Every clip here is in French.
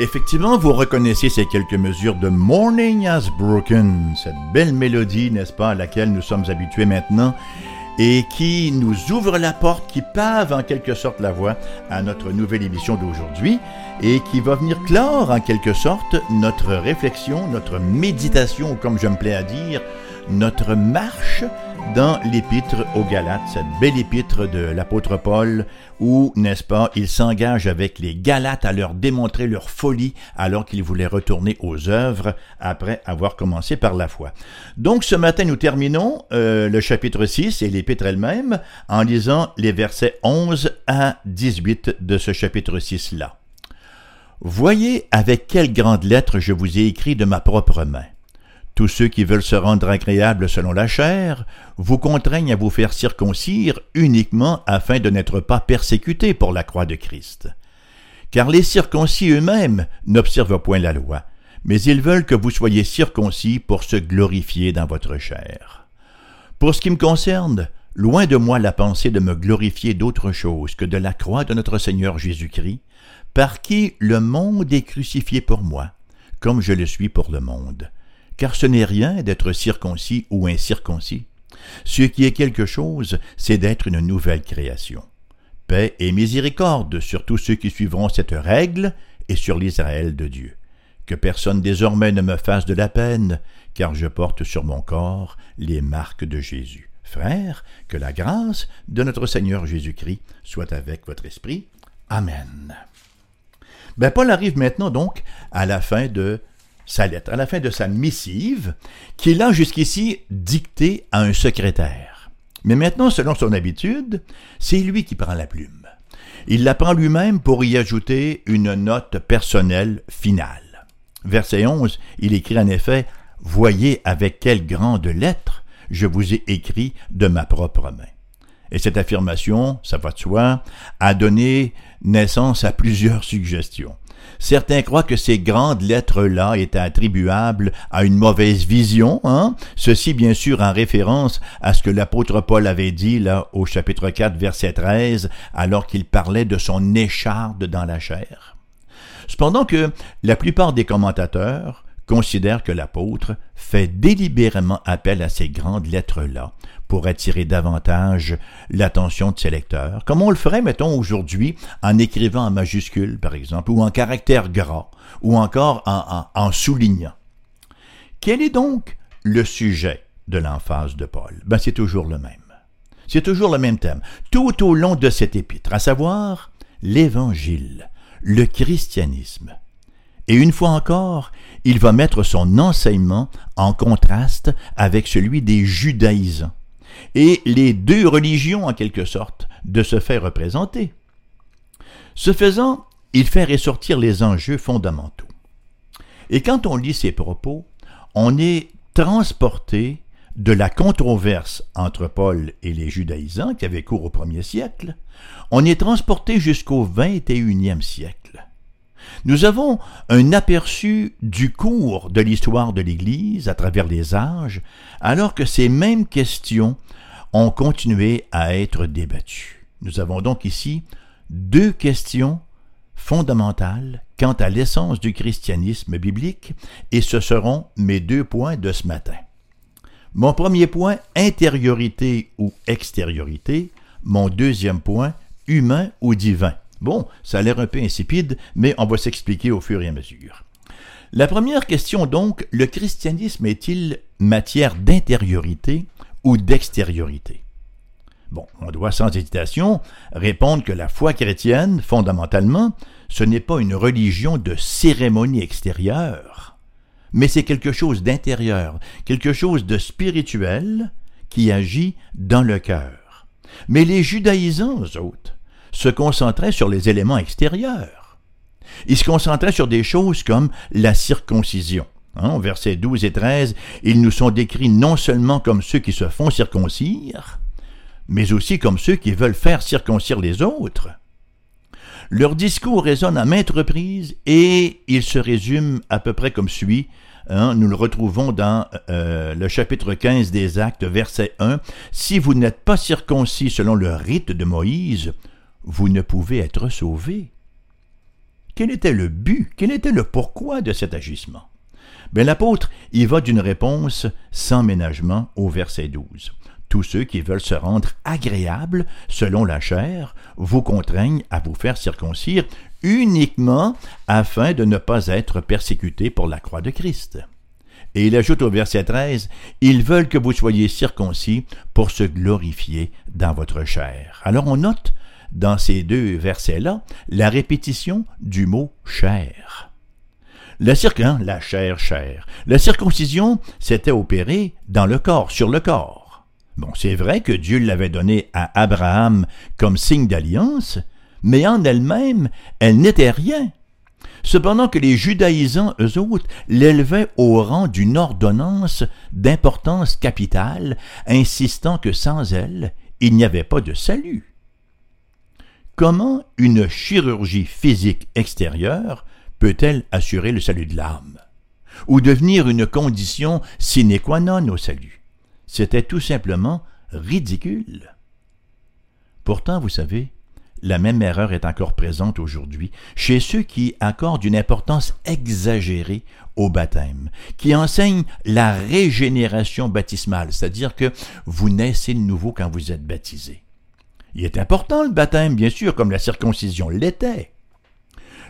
Effectivement, vous reconnaissez ces quelques mesures de Morning Has Broken, cette belle mélodie, n'est-ce pas, à laquelle nous sommes habitués maintenant et qui nous ouvre la porte, qui pave en quelque sorte la voie à notre nouvelle émission d'aujourd'hui et qui va venir clore en quelque sorte notre réflexion, notre méditation, comme je me plais à dire, notre marche dans l'épître aux Galates, cette belle épître de l'apôtre Paul, où, n'est-ce pas, il s'engage avec les Galates à leur démontrer leur folie alors qu'ils voulaient retourner aux œuvres après avoir commencé par la foi. Donc ce matin, nous terminons euh, le chapitre 6 et l'épître elle-même en lisant les versets 11 à 18 de ce chapitre 6-là. Voyez avec quelle grande lettre je vous ai écrit de ma propre main. Tous ceux qui veulent se rendre agréables selon la chair vous contraignent à vous faire circoncire uniquement afin de n'être pas persécutés pour la croix de Christ. Car les circoncis eux-mêmes n'observent point la loi, mais ils veulent que vous soyez circoncis pour se glorifier dans votre chair. Pour ce qui me concerne, loin de moi la pensée de me glorifier d'autre chose que de la croix de notre Seigneur Jésus-Christ, par qui le monde est crucifié pour moi, comme je le suis pour le monde car ce n'est rien d'être circoncis ou incirconcis. Ce qui est quelque chose, c'est d'être une nouvelle création. Paix et miséricorde sur tous ceux qui suivront cette règle et sur l'Israël de Dieu. Que personne désormais ne me fasse de la peine, car je porte sur mon corps les marques de Jésus. Frères, que la grâce de notre Seigneur Jésus-Christ soit avec votre esprit. Amen. Ben, Paul arrive maintenant donc à la fin de sa lettre, à la fin de sa missive, qu'il a jusqu'ici dictée à un secrétaire. Mais maintenant, selon son habitude, c'est lui qui prend la plume. Il la prend lui-même pour y ajouter une note personnelle finale. Verset 11, il écrit en effet Voyez avec quelle grande lettre je vous ai écrit de ma propre main. Et cette affirmation, ça va de soi, a donné naissance à plusieurs suggestions. Certains croient que ces grandes lettres-là étaient attribuables à une mauvaise vision, hein? ceci bien sûr en référence à ce que l'apôtre Paul avait dit là au chapitre 4 verset 13 alors qu'il parlait de son écharde dans la chair. Cependant que la plupart des commentateurs considèrent que l'apôtre fait délibérément appel à ces grandes lettres-là pour attirer davantage l'attention de ses lecteurs, comme on le ferait, mettons, aujourd'hui, en écrivant en majuscule, par exemple, ou en caractère gras, ou encore en, en, soulignant. Quel est donc le sujet de l'emphase de Paul? Ben, c'est toujours le même. C'est toujours le même thème, tout au long de cet épître, à savoir l'Évangile, le christianisme. Et une fois encore, il va mettre son enseignement en contraste avec celui des judaïsants, et les deux religions en quelque sorte de se faire représenter. Ce faisant, il fait ressortir les enjeux fondamentaux. Et quand on lit ces propos, on est transporté de la controverse entre Paul et les judaïsants qui avait cours au premier siècle, on est transporté jusqu'au XXIe siècle. Nous avons un aperçu du cours de l'histoire de l'Église à travers les âges, alors que ces mêmes questions ont continué à être débattues. Nous avons donc ici deux questions fondamentales quant à l'essence du christianisme biblique, et ce seront mes deux points de ce matin. Mon premier point, intériorité ou extériorité. Mon deuxième point, humain ou divin. Bon, ça a l'air un peu insipide, mais on va s'expliquer au fur et à mesure. La première question donc, le christianisme est-il matière d'intériorité ou d'extériorité? Bon, on doit sans hésitation répondre que la foi chrétienne, fondamentalement, ce n'est pas une religion de cérémonie extérieure, mais c'est quelque chose d'intérieur, quelque chose de spirituel qui agit dans le cœur. Mais les judaïsants, autres, se concentrait sur les éléments extérieurs. Il se concentrait sur des choses comme la circoncision. Hein, au verset 12 et 13, ils nous sont décrits non seulement comme ceux qui se font circoncire, mais aussi comme ceux qui veulent faire circoncire les autres. Leur discours résonne à maintes reprises et il se résume à peu près comme suit. Hein, nous le retrouvons dans euh, le chapitre 15 des Actes, verset 1. Si vous n'êtes pas circoncis selon le rite de Moïse, vous ne pouvez être sauvé. quel était le but, quel était le pourquoi de cet agissement? Ben, L'apôtre y va d'une réponse sans ménagement au verset 12. Tous ceux qui veulent se rendre agréables selon la chair vous contraignent à vous faire circoncire uniquement afin de ne pas être persécutés pour la croix de Christ. Et il ajoute au verset 13, Ils veulent que vous soyez circoncis pour se glorifier dans votre chair. Alors on note dans ces deux versets-là la répétition du mot chair. La, hein, la chair, chair. La circoncision s'était opérée dans le corps, sur le corps. Bon, c'est vrai que Dieu l'avait donnée à Abraham comme signe d'alliance, mais en elle-même, elle, n'était rien. Cependant que les judaïsants, eux autres, l'élevaient au rang d'une ordonnance d'importance capitale, insistant que sans elle, il n'y avait pas de salut. Comment une chirurgie physique extérieure peut-elle assurer le salut de l'âme ou devenir une condition sine qua non au salut? C'était tout simplement ridicule. Pourtant, vous savez, la même erreur est encore présente aujourd'hui chez ceux qui accordent une importance exagérée au baptême, qui enseignent la régénération baptismale, c'est-à-dire que vous naissez de nouveau quand vous êtes baptisé. Il est important le baptême, bien sûr, comme la circoncision l'était.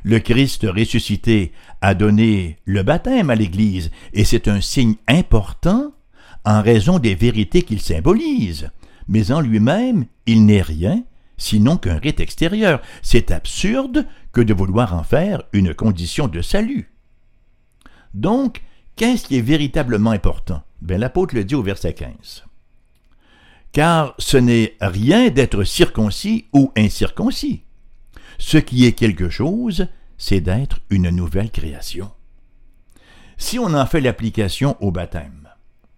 Le Christ ressuscité a donné le baptême à l'Église, et c'est un signe important en raison des vérités qu'il symbolise. Mais en lui-même, il n'est rien sinon qu'un rite extérieur. C'est absurde que de vouloir en faire une condition de salut. Donc, qu'est-ce qui est véritablement important? Ben, L'apôtre le dit au verset 15 car ce n'est rien d'être circoncis ou incirconcis. Ce qui est quelque chose, c'est d'être une nouvelle création. Si on en fait l'application au baptême,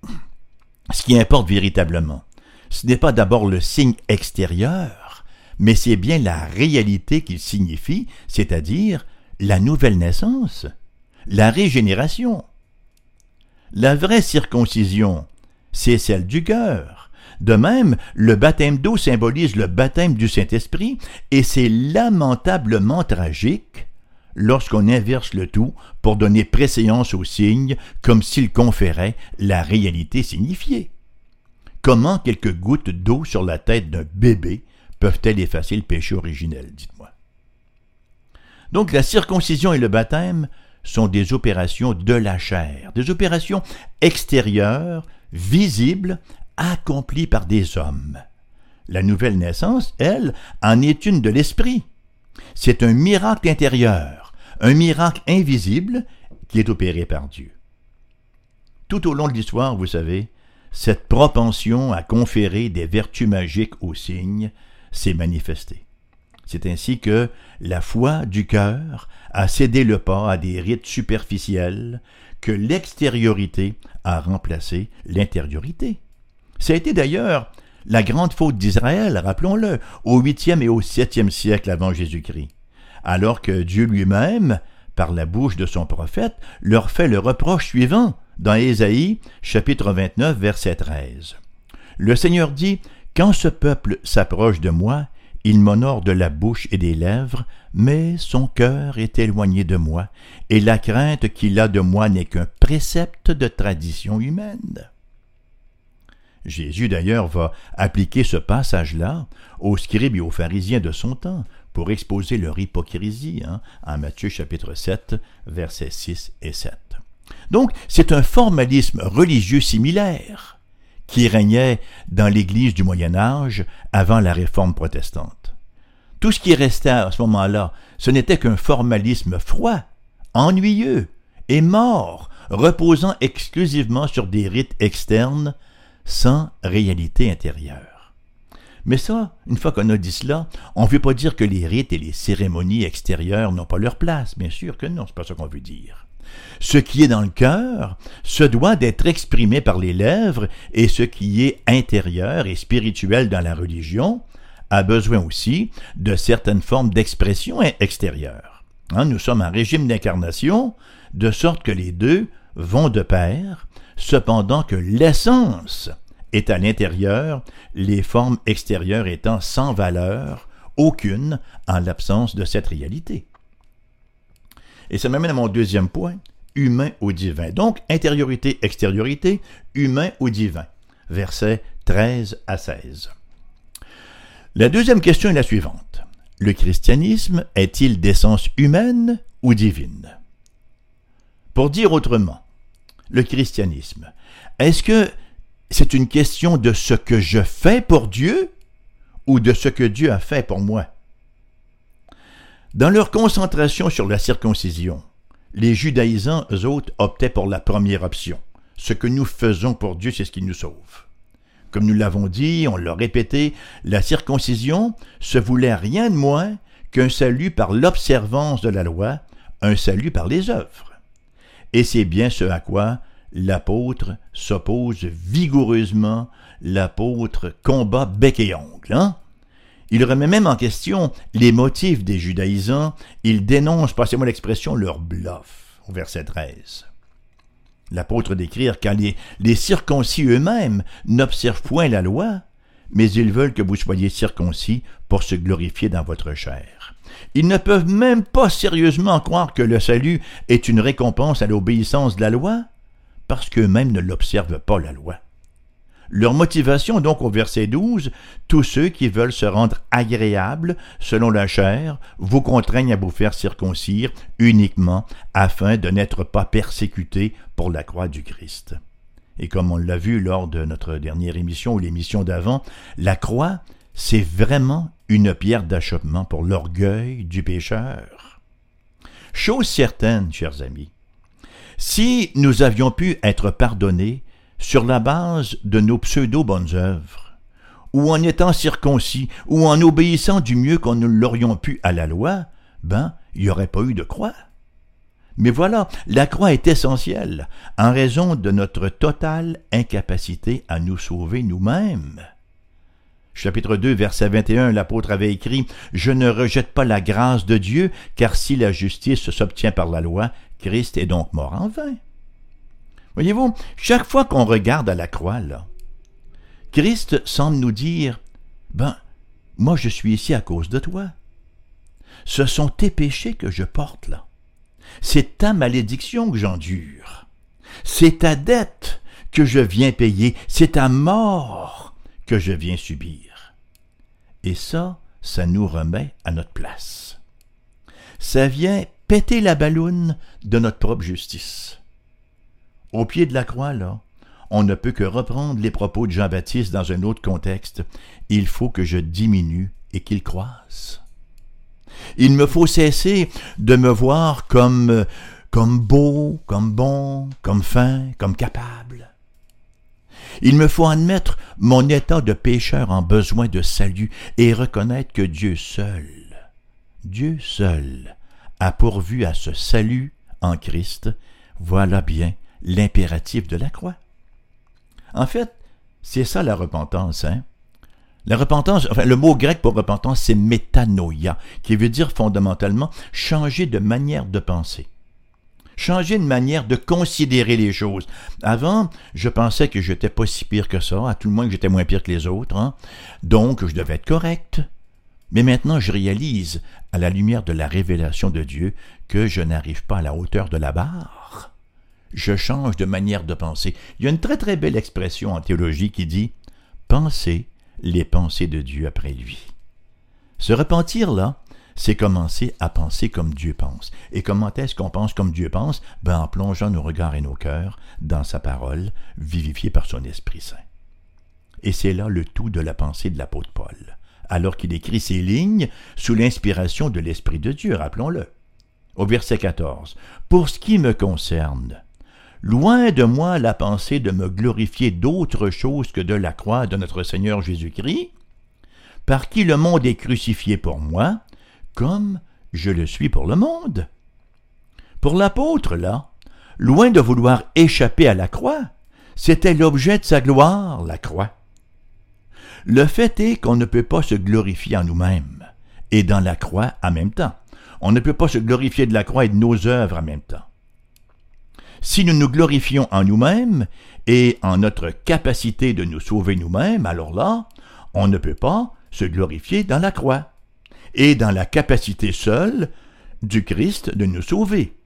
ce qui importe véritablement, ce n'est pas d'abord le signe extérieur, mais c'est bien la réalité qu'il signifie, c'est-à-dire la nouvelle naissance, la régénération. La vraie circoncision, c'est celle du cœur, de même, le baptême d'eau symbolise le baptême du Saint-Esprit, et c'est lamentablement tragique lorsqu'on inverse le tout pour donner préséance au signe comme s'il conférait la réalité signifiée. Comment quelques gouttes d'eau sur la tête d'un bébé peuvent-elles effacer le péché originel, dites-moi. Donc la circoncision et le baptême sont des opérations de la chair, des opérations extérieures, visibles, accomplie par des hommes. La nouvelle naissance, elle, en est une de l'esprit. C'est un miracle intérieur, un miracle invisible qui est opéré par Dieu. Tout au long de l'histoire, vous savez, cette propension à conférer des vertus magiques aux signes s'est manifestée. C'est ainsi que la foi du cœur a cédé le pas à des rites superficiels, que l'extériorité a remplacé l'intériorité. Ça a été d'ailleurs la grande faute d'Israël, rappelons-le, au 8e et au 7e siècle avant Jésus-Christ, alors que Dieu lui-même, par la bouche de son prophète, leur fait le reproche suivant dans Ésaïe chapitre 29 verset 13. Le Seigneur dit, Quand ce peuple s'approche de moi, il m'honore de la bouche et des lèvres, mais son cœur est éloigné de moi, et la crainte qu'il a de moi n'est qu'un précepte de tradition humaine. Jésus d'ailleurs va appliquer ce passage-là aux scribes et aux pharisiens de son temps pour exposer leur hypocrisie hein, en Matthieu chapitre 7 versets 6 et 7. Donc c'est un formalisme religieux similaire qui régnait dans l'Église du Moyen Âge avant la réforme protestante. Tout ce qui restait à ce moment-là, ce n'était qu'un formalisme froid, ennuyeux et mort, reposant exclusivement sur des rites externes sans réalité intérieure. Mais ça, une fois qu'on a dit cela, on ne veut pas dire que les rites et les cérémonies extérieures n'ont pas leur place. Bien sûr que non, c'est pas ça qu'on veut dire. Ce qui est dans le cœur se doit d'être exprimé par les lèvres et ce qui est intérieur et spirituel dans la religion a besoin aussi de certaines formes d'expression extérieure. Hein, nous sommes en régime d'incarnation, de sorte que les deux vont de pair, cependant que l'essence est à l'intérieur, les formes extérieures étant sans valeur, aucune en l'absence de cette réalité. Et ça m'amène à mon deuxième point, humain ou divin. Donc, intériorité, extériorité, humain ou divin. Versets 13 à 16. La deuxième question est la suivante. Le christianisme est-il d'essence humaine ou divine? Pour dire autrement, le christianisme, est-ce que c'est une question de ce que je fais pour Dieu ou de ce que Dieu a fait pour moi Dans leur concentration sur la circoncision, les judaïsants, autres, optaient pour la première option. Ce que nous faisons pour Dieu, c'est ce qui nous sauve. Comme nous l'avons dit, on l'a répété, la circoncision se voulait rien de moins qu'un salut par l'observance de la loi, un salut par les œuvres. Et c'est bien ce à quoi l'apôtre s'oppose vigoureusement, l'apôtre combat bec et ongle. Hein? Il remet même en question les motifs des judaïsants, il dénonce, passez-moi l'expression, leur bluff, au verset 13. L'apôtre d'écrire les, les circoncis eux-mêmes n'observent point la loi, mais ils veulent que vous soyez circoncis pour se glorifier dans votre chair. Ils ne peuvent même pas sérieusement croire que le salut est une récompense à l'obéissance de la loi, parce qu'eux-mêmes ne l'observent pas la loi. Leur motivation, donc, au verset 12, tous ceux qui veulent se rendre agréables selon la chair vous contraignent à vous faire circoncire uniquement afin de n'être pas persécutés pour la croix du Christ. Et comme on l'a vu lors de notre dernière émission ou l'émission d'avant, la croix, c'est vraiment une pierre d'achoppement pour l'orgueil du pécheur. Chose certaine, chers amis, si nous avions pu être pardonnés sur la base de nos pseudo-bonnes œuvres, ou en étant circoncis, ou en obéissant du mieux qu'on nous l'aurions pu à la loi, ben, il n'y aurait pas eu de croix. Mais voilà, la croix est essentielle, en raison de notre totale incapacité à nous sauver nous-mêmes. Chapitre 2, verset 21, l'apôtre avait écrit Je ne rejette pas la grâce de Dieu, car si la justice s'obtient par la loi, Christ est donc mort en vain. Voyez-vous, chaque fois qu'on regarde à la croix, là, Christ semble nous dire, ben, moi je suis ici à cause de toi. Ce sont tes péchés que je porte là. C'est ta malédiction que j'endure. C'est ta dette que je viens payer. C'est ta mort que je viens subir. Et ça, ça nous remet à notre place. Ça vient péter la balloune de notre propre justice. Au pied de la croix, là, on ne peut que reprendre les propos de Jean-Baptiste dans un autre contexte. Il faut que je diminue et qu'il croisse. Il me faut cesser de me voir comme, comme beau, comme bon, comme fin, comme capable. Il me faut admettre mon état de pécheur en besoin de salut et reconnaître que Dieu seul, Dieu seul, a pourvu à ce salut en Christ. Voilà bien l'impératif de la croix. En fait, c'est ça la repentance, hein? La repentance, enfin, le mot grec pour repentance, c'est métanoïa, qui veut dire fondamentalement changer de manière de penser. Changer de manière de considérer les choses. Avant, je pensais que j'étais pas si pire que ça, à tout le moins que j'étais moins pire que les autres, hein? donc je devais être correct. Mais maintenant, je réalise, à la lumière de la révélation de Dieu, que je n'arrive pas à la hauteur de la barre je change de manière de penser. Il y a une très très belle expression en théologie qui dit penser les pensées de Dieu après lui. Se repentir là, c'est commencer à penser comme Dieu pense. Et comment est-ce qu'on pense comme Dieu pense? Ben, En plongeant nos regards et nos cœurs dans sa parole, vivifiée par son Esprit Saint. Et c'est là le tout de la pensée de l'apôtre Paul, alors qu'il écrit ces lignes sous l'inspiration de l'Esprit de Dieu, rappelons-le. Au verset 14. Pour ce qui me concerne, Loin de moi la pensée de me glorifier d'autre chose que de la croix de notre Seigneur Jésus-Christ, par qui le monde est crucifié pour moi, comme je le suis pour le monde. Pour l'apôtre, là, loin de vouloir échapper à la croix, c'était l'objet de sa gloire, la croix. Le fait est qu'on ne peut pas se glorifier en nous-mêmes et dans la croix en même temps. On ne peut pas se glorifier de la croix et de nos œuvres en même temps. Si nous nous glorifions en nous-mêmes et en notre capacité de nous sauver nous-mêmes, alors là, on ne peut pas se glorifier dans la croix et dans la capacité seule du Christ de nous sauver.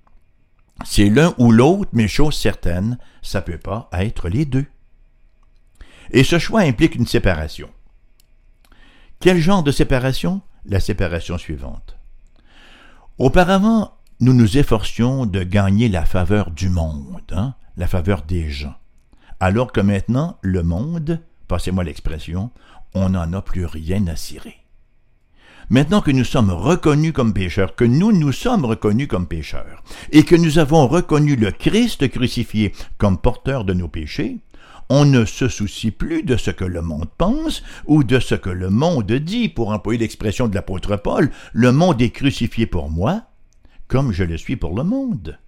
c'est l'un ou l'autre, mais chose certaine, ça peut pas être les deux. Et ce choix implique une séparation. Quel genre de séparation? La séparation suivante. Auparavant, nous nous efforcions de gagner la faveur du monde, hein, la faveur des gens. Alors que maintenant, le monde, passez-moi l'expression, on n'en a plus rien à cirer. Maintenant que nous sommes reconnus comme pécheurs, que nous nous sommes reconnus comme pécheurs, et que nous avons reconnu le Christ crucifié comme porteur de nos péchés, on ne se soucie plus de ce que le monde pense ou de ce que le monde dit, pour employer l'expression de l'apôtre Paul, le monde est crucifié pour moi, comme je le suis pour le monde.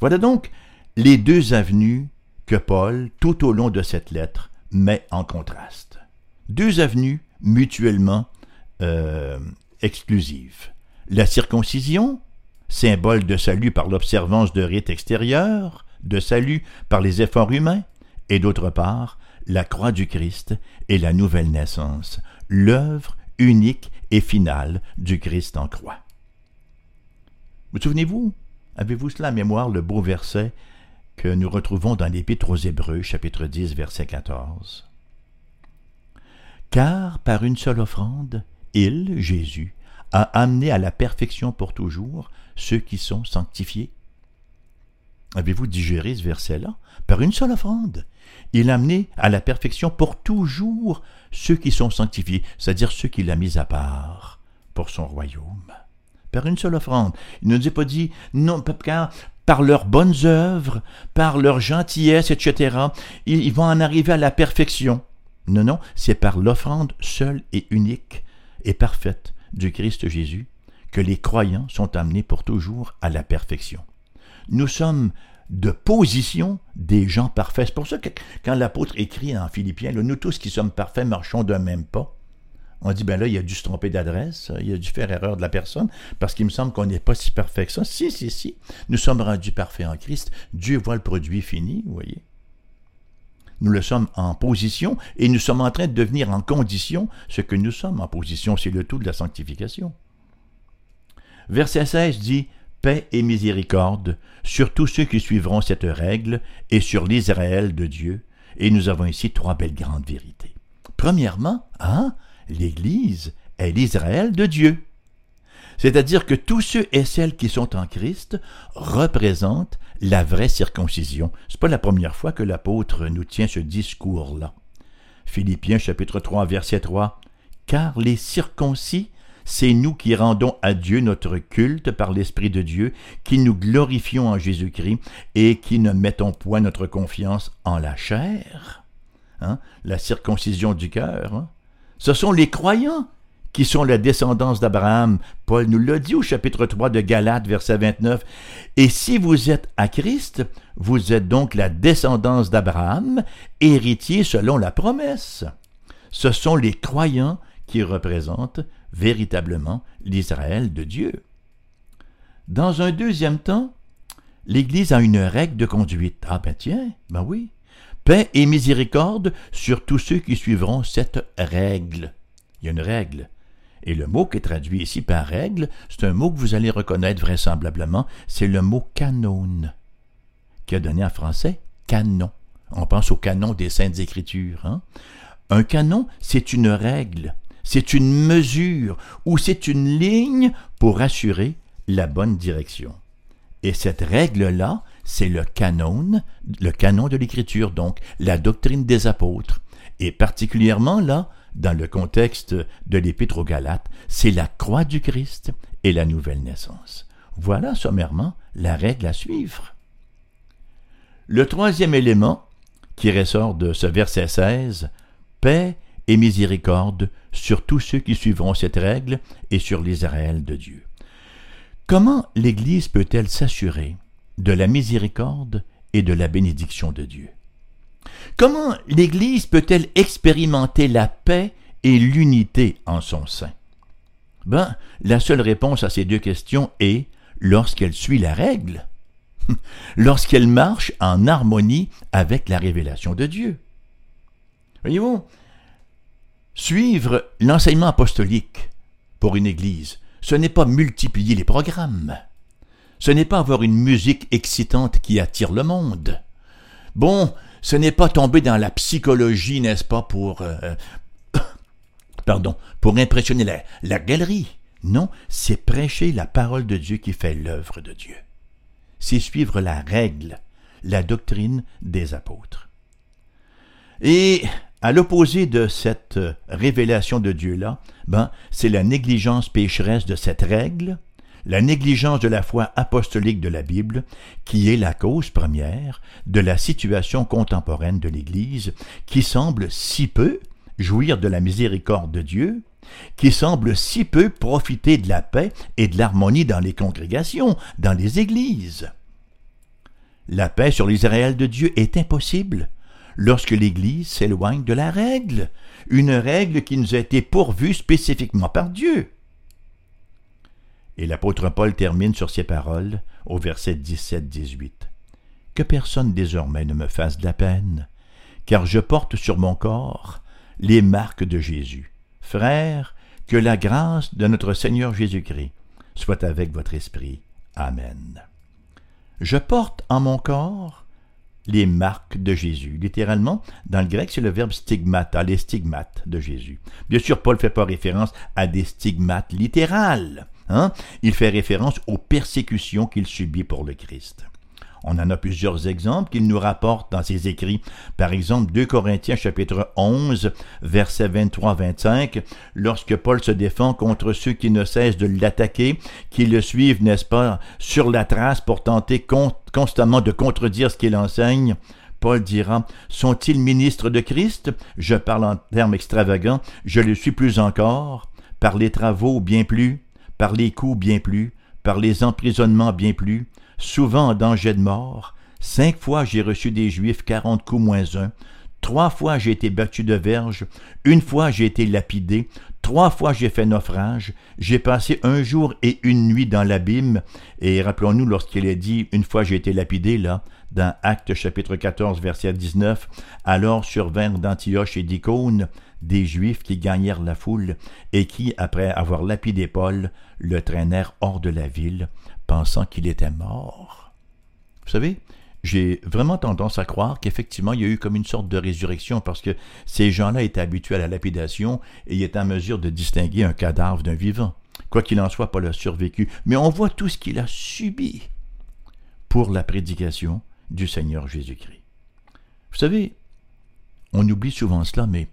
Voilà donc les deux avenues que Paul, tout au long de cette lettre, met en contraste. Deux avenues mutuellement euh, exclusives. La circoncision, symbole de salut par l'observance de rites extérieurs, de salut par les efforts humains, et d'autre part, la croix du Christ et la nouvelle naissance, l'œuvre unique et finale du Christ en croix. Vous souvenez-vous, avez-vous cela à mémoire, le beau verset que nous retrouvons dans l'Épître aux Hébreux, chapitre 10, verset 14 Car par une seule offrande, il, Jésus, a amené à la perfection pour toujours ceux qui sont sanctifiés. Avez-vous digéré ce verset-là? Par une seule offrande. Il a amené à la perfection pour toujours ceux qui sont sanctifiés, c'est-à-dire ceux qu'il a mis à part pour son royaume. Par une seule offrande. Il ne nous a pas dit, non, car par leurs bonnes œuvres, par leur gentillesse, etc., ils vont en arriver à la perfection. Non, non, c'est par l'offrande seule et unique et parfaite du Christ Jésus que les croyants sont amenés pour toujours à la perfection nous sommes de position des gens parfaits. C'est pour ça que quand l'apôtre écrit en Philippiens, nous tous qui sommes parfaits marchons d'un même pas, on dit, ben là, il a dû se tromper d'adresse, il a dû faire erreur de la personne, parce qu'il me semble qu'on n'est pas si parfait que ça. Si, si, si, nous sommes rendus parfaits en Christ. Dieu voit le produit fini, vous voyez. Nous le sommes en position et nous sommes en train de devenir en condition ce que nous sommes en position. C'est le tout de la sanctification. Verset 16 dit paix et miséricorde sur tous ceux qui suivront cette règle et sur l'Israël de Dieu. Et nous avons ici trois belles grandes vérités. Premièrement, hein, l'Église est l'Israël de Dieu. C'est-à-dire que tous ceux et celles qui sont en Christ représentent la vraie circoncision. C'est pas la première fois que l'apôtre nous tient ce discours-là. Philippiens chapitre 3 verset 3 Car les circoncis c'est nous qui rendons à Dieu notre culte par l'Esprit de Dieu, qui nous glorifions en Jésus-Christ et qui ne mettons point notre confiance en la chair, hein, la circoncision du cœur. Hein? Ce sont les croyants qui sont la descendance d'Abraham. Paul nous l'a dit au chapitre 3 de Galates, verset 29. Et si vous êtes à Christ, vous êtes donc la descendance d'Abraham, héritier selon la promesse. Ce sont les croyants qui représentent véritablement l'Israël de Dieu. Dans un deuxième temps, l'Église a une règle de conduite. Ah ben tiens, ben oui. Paix et miséricorde sur tous ceux qui suivront cette règle. Il y a une règle. Et le mot qui est traduit ici par règle, c'est un mot que vous allez reconnaître vraisemblablement, c'est le mot canon, qui a donné en français canon. On pense au canon des Saintes Écritures. Hein? Un canon, c'est une règle, c'est une mesure ou c'est une ligne pour assurer la bonne direction. Et cette règle-là, c'est le canon, le canon de l'Écriture, donc la doctrine des apôtres. Et particulièrement là, dans le contexte de l'Épître aux Galates, c'est la croix du Christ et la nouvelle naissance. Voilà sommairement la règle à suivre. Le troisième élément qui ressort de ce verset 16, paix et miséricorde sur tous ceux qui suivront cette règle et sur l'Israël de Dieu. Comment l'Église peut-elle s'assurer de la miséricorde et de la bénédiction de Dieu? Comment l'Église peut-elle expérimenter la paix et l'unité en son sein? Ben, la seule réponse à ces deux questions est lorsqu'elle suit la règle, lorsqu'elle marche en harmonie avec la révélation de Dieu. Voyez-vous, Suivre l'enseignement apostolique pour une Église, ce n'est pas multiplier les programmes. ce n'est pas avoir une musique excitante qui attire le monde. Bon, ce n'est pas tomber dans la psychologie, n'est-ce pas, pour... Euh, pardon, pour impressionner la, galerie. Non, c'est prêcher la parole de Dieu qui fait l'œuvre de Dieu. C'est suivre la règle, la doctrine des apôtres. Et à l'opposé de cette révélation de Dieu-là, ben, c'est la négligence pécheresse de cette règle, la négligence de la foi apostolique de la Bible, qui est la cause première de la situation contemporaine de l'Église, qui semble si peu jouir de la miséricorde de Dieu, qui semble si peu profiter de la paix et de l'harmonie dans les congrégations, dans les églises. La paix sur l'Israël de Dieu est impossible lorsque l'Église s'éloigne de la règle, une règle qui nous a été pourvue spécifiquement par Dieu. Et l'apôtre Paul termine sur ces paroles au verset 17-18. Que personne désormais ne me fasse de la peine, car je porte sur mon corps les marques de Jésus. Frères, que la grâce de notre Seigneur Jésus-Christ soit avec votre esprit. Amen. Je porte en mon corps les marques de Jésus. Littéralement, dans le grec, c'est le verbe stigmata, les stigmates de Jésus. Bien sûr, Paul ne fait pas référence à des stigmates littérales. Hein? Il fait référence aux persécutions qu'il subit pour le Christ. On en a plusieurs exemples qu'il nous rapporte dans ses écrits. Par exemple, 2 Corinthiens chapitre 11, versets 23-25, lorsque Paul se défend contre ceux qui ne cessent de l'attaquer, qui le suivent, n'est-ce pas, sur la trace pour tenter constamment de contredire ce qu'il enseigne. Paul dira Sont-ils ministres de Christ? Je parle en termes extravagants, je le suis plus encore, par les travaux bien plus, par les coups bien plus, par les emprisonnements bien plus, souvent en danger de mort. Cinq fois j'ai reçu des Juifs quarante coups moins un. Trois fois j'ai été battu de verge. Une fois j'ai été lapidé. Trois fois j'ai fait naufrage. J'ai passé un jour et une nuit dans l'abîme. Et rappelons-nous lorsqu'il est dit une fois j'ai été lapidé, là, dans Actes chapitre 14, verset 19, alors survinrent d'Antioche et d'Icône des Juifs qui gagnèrent la foule et qui, après avoir lapidé Paul, le traînèrent hors de la ville pensant qu'il était mort. Vous savez, j'ai vraiment tendance à croire qu'effectivement, il y a eu comme une sorte de résurrection parce que ces gens-là étaient habitués à la lapidation et étaient en mesure de distinguer un cadavre d'un vivant. Quoi qu'il en soit, Paul a survécu, mais on voit tout ce qu'il a subi pour la prédication du Seigneur Jésus-Christ. Vous savez, on oublie souvent cela, mais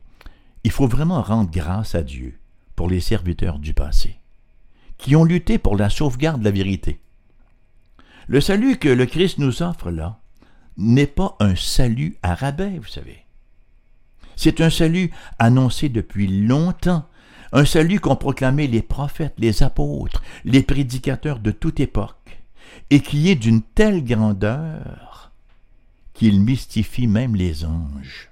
il faut vraiment rendre grâce à Dieu pour les serviteurs du passé qui ont lutté pour la sauvegarde de la vérité. Le salut que le Christ nous offre là n'est pas un salut à rabais, vous savez. C'est un salut annoncé depuis longtemps, un salut qu'ont proclamé les prophètes, les apôtres, les prédicateurs de toute époque, et qui est d'une telle grandeur qu'il mystifie même les anges.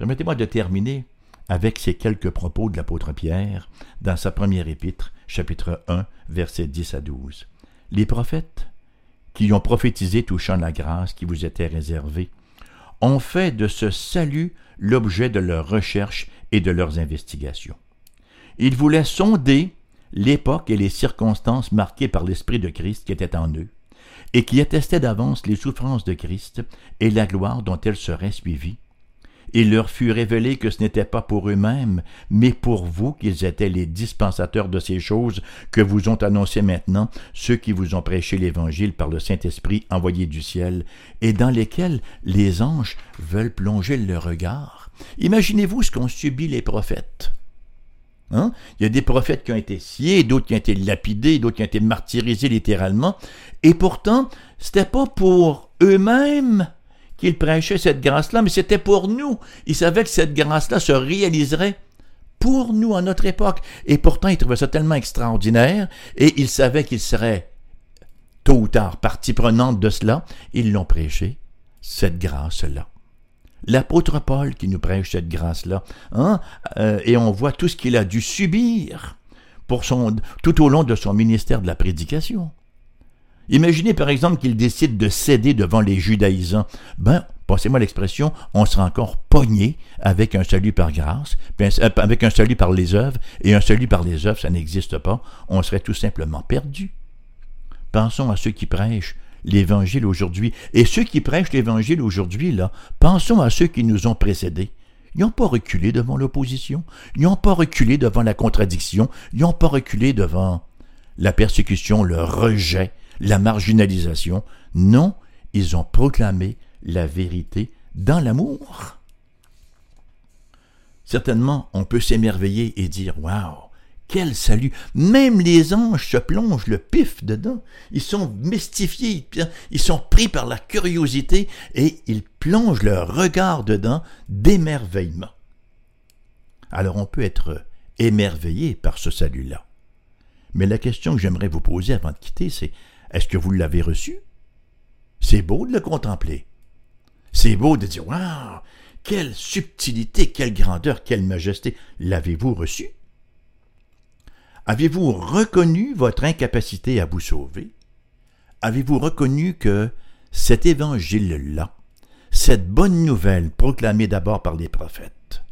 Permettez-moi de terminer avec ces quelques propos de l'apôtre Pierre dans sa première épître, chapitre 1, versets 10 à 12. Les prophètes, qui ont prophétisé touchant la grâce qui vous était réservée, ont fait de ce salut l'objet de leurs recherches et de leurs investigations. Ils voulaient sonder l'époque et les circonstances marquées par l'Esprit de Christ qui était en eux, et qui attestaient d'avance les souffrances de Christ et la gloire dont elles seraient suivies, il leur fut révélé que ce n'était pas pour eux-mêmes, mais pour vous qu'ils étaient les dispensateurs de ces choses que vous ont annoncées maintenant ceux qui vous ont prêché l'Évangile par le Saint-Esprit envoyé du ciel, et dans lesquels les anges veulent plonger le regard. Imaginez-vous ce qu'ont subi les prophètes. Hein? Il y a des prophètes qui ont été sciés, d'autres qui ont été lapidés, d'autres qui ont été martyrisés littéralement, et pourtant, c'était pas pour eux-mêmes qu'il prêchait cette grâce-là, mais c'était pour nous. Il savait que cette grâce-là se réaliserait pour nous à notre époque. Et pourtant, il trouvait ça tellement extraordinaire, et il savait qu'il serait tôt ou tard partie prenante de cela. Ils l'ont prêché, cette grâce-là. L'apôtre Paul qui nous prêche cette grâce-là, hein, euh, et on voit tout ce qu'il a dû subir tout au long de son ministère de la prédication. Imaginez par exemple qu'il décide de céder devant les judaïsants. Ben, passez-moi l'expression, on sera encore pogné avec un salut par grâce, euh, avec un salut par les œuvres, et un salut par les œuvres, ça n'existe pas. On serait tout simplement perdu. pensons à ceux qui prêchent l'Évangile aujourd'hui. Et ceux qui prêchent l'Évangile aujourd'hui, là, pensons à ceux qui nous ont précédés. Ils n'ont pas reculé devant l'opposition, ils n'ont pas reculé devant la contradiction, ils n'ont pas reculé devant la persécution, le rejet, la marginalisation. Non, ils ont proclamé la vérité dans l'amour. Certainement, on peut s'émerveiller et dire Waouh, quel salut Même les anges se plongent le pif dedans. Ils sont mystifiés, ils sont pris par la curiosité et ils plongent leur regard dedans d'émerveillement. Alors on peut être émerveillé par ce salut-là. Mais la question que j'aimerais vous poser avant de quitter, c'est est-ce que vous l'avez reçu? C'est beau de le contempler. C'est beau de dire Waouh Quelle subtilité, quelle grandeur, quelle majesté. L'avez-vous reçu? Avez-vous reconnu votre incapacité à vous sauver? Avez-vous reconnu que cet évangile-là, cette bonne nouvelle proclamée d'abord par les prophètes,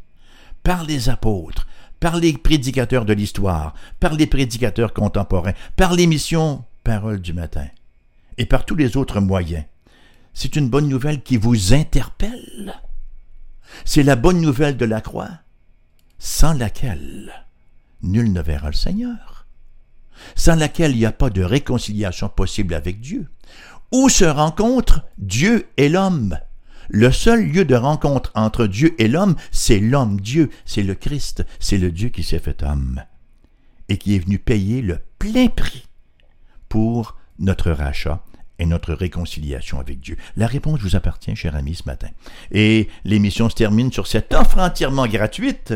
par les apôtres, par les prédicateurs de l'histoire, par les prédicateurs contemporains, par l'émission Parole du matin, et par tous les autres moyens, c'est une bonne nouvelle qui vous interpelle. C'est la bonne nouvelle de la croix, sans laquelle nul ne verra le Seigneur, sans laquelle il n'y a pas de réconciliation possible avec Dieu. Où se rencontrent Dieu et l'homme? Le seul lieu de rencontre entre Dieu et l'homme, c'est l'homme-Dieu, c'est le Christ, c'est le Dieu qui s'est fait homme et qui est venu payer le plein prix pour notre rachat et notre réconciliation avec Dieu La réponse vous appartient, cher ami, ce matin. Et l'émission se termine sur cette offre entièrement gratuite.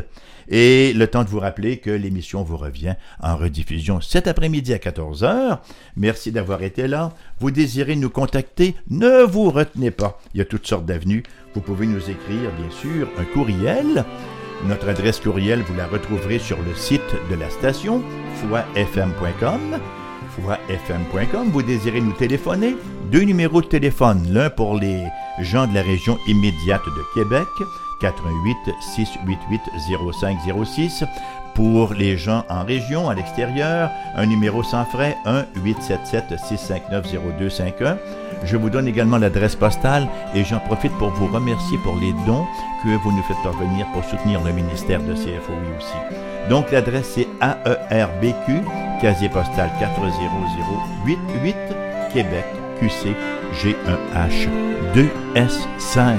Et le temps de vous rappeler que l'émission vous revient en rediffusion cet après-midi à 14h. Merci d'avoir été là. Vous désirez nous contacter, ne vous retenez pas. Il y a toutes sortes d'avenues. Vous pouvez nous écrire, bien sûr, un courriel. Notre adresse courriel, vous la retrouverez sur le site de la station, foifm.com Vous désirez nous téléphoner? Deux numéros de téléphone, l'un pour les gens de la région immédiate de Québec, 88 688 0506. Pour les gens en région, à l'extérieur, un numéro sans frais, 1 877 659 0251. Je vous donne également l'adresse postale et j'en profite pour vous remercier pour les dons que vous nous faites parvenir pour soutenir le ministère de CFOI aussi. Donc l'adresse c'est AERBQ, casier postal 40088, Québec, QC G1H 2S5.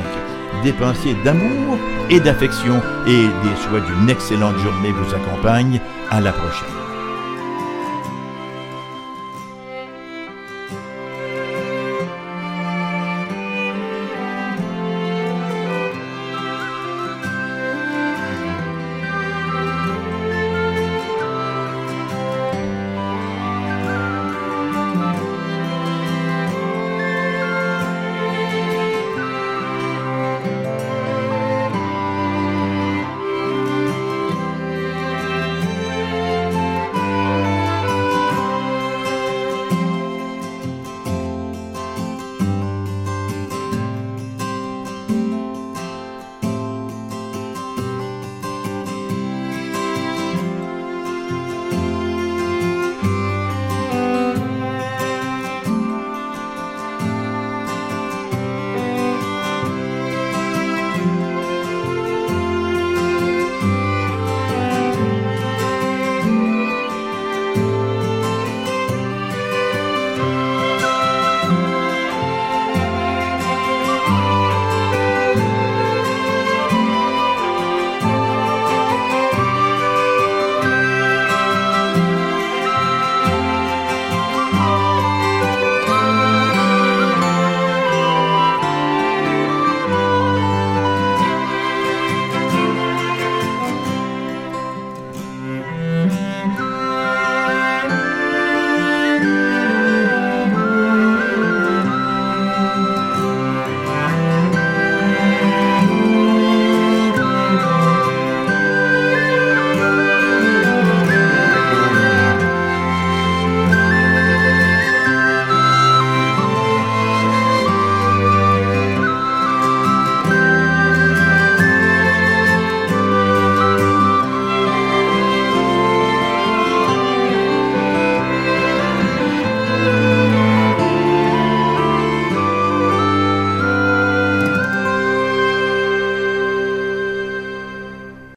Dépensiers d'amour et d'affection et des souhaits d'une excellente journée vous accompagnent. À la prochaine.